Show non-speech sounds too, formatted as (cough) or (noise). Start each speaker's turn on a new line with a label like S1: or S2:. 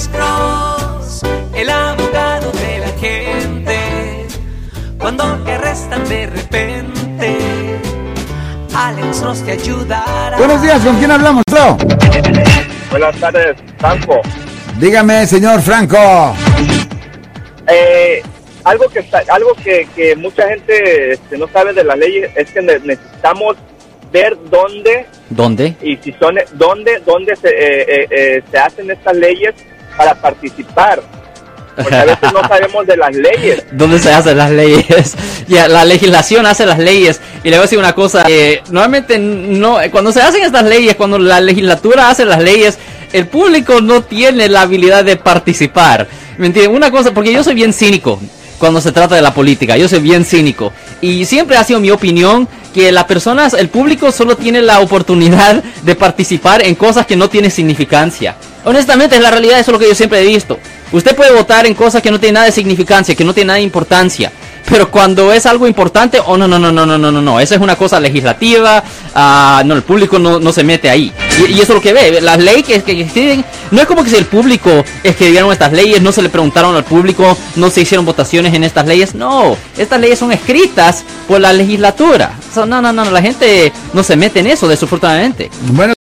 S1: Alex Cross, el abogado de la gente. Cuando te arrestan de repente, Alex Cross te ayudará.
S2: Buenos días, ¿con quién hablamos?
S3: Buenas tardes, Franco.
S2: Dígame, señor Franco.
S3: Eh, algo que está- algo que, que mucha gente este, no sabe de la ley es que ne- necesitamos ver dónde
S4: ¿Dónde?
S3: y si son dónde dónde se, eh, eh, eh, se hacen estas leyes para participar. Porque a veces no sabemos de las leyes. (laughs)
S4: ¿Dónde se hacen las leyes? (laughs) Ya, la legislación hace las leyes. Y le voy a decir una cosa, eh, normalmente no, cuando se hacen estas leyes, cuando la legislatura hace las leyes, el público no tiene la habilidad de participar. ¿Me entiendes? Una cosa, porque yo soy bien cínico cuando se trata de la política. Yo soy bien cínico. Y siempre ha sido mi opinión que las personas, el público solo tiene la oportunidad (laughs) de participar en cosas que no tienen significancia. Honestamente es la realidad, eso es lo que yo siempre he visto. Usted puede votar en cosas que no tienen nada de significancia, que no tienen nada de importancia. Pero cuando es algo importante, oh no, no, no, no, no, no, no, no. Esa es una cosa legislativa. Uh, no, el público no, no se mete ahí. Y, eso es lo que ve, las leyes que, que existen, no es como que si el público escribieron estas leyes, no se le preguntaron al público, no se hicieron votaciones en estas leyes, no, estas leyes son escritas por la legislatura. No, no, no, la gente no se mete en eso, desafortunadamente.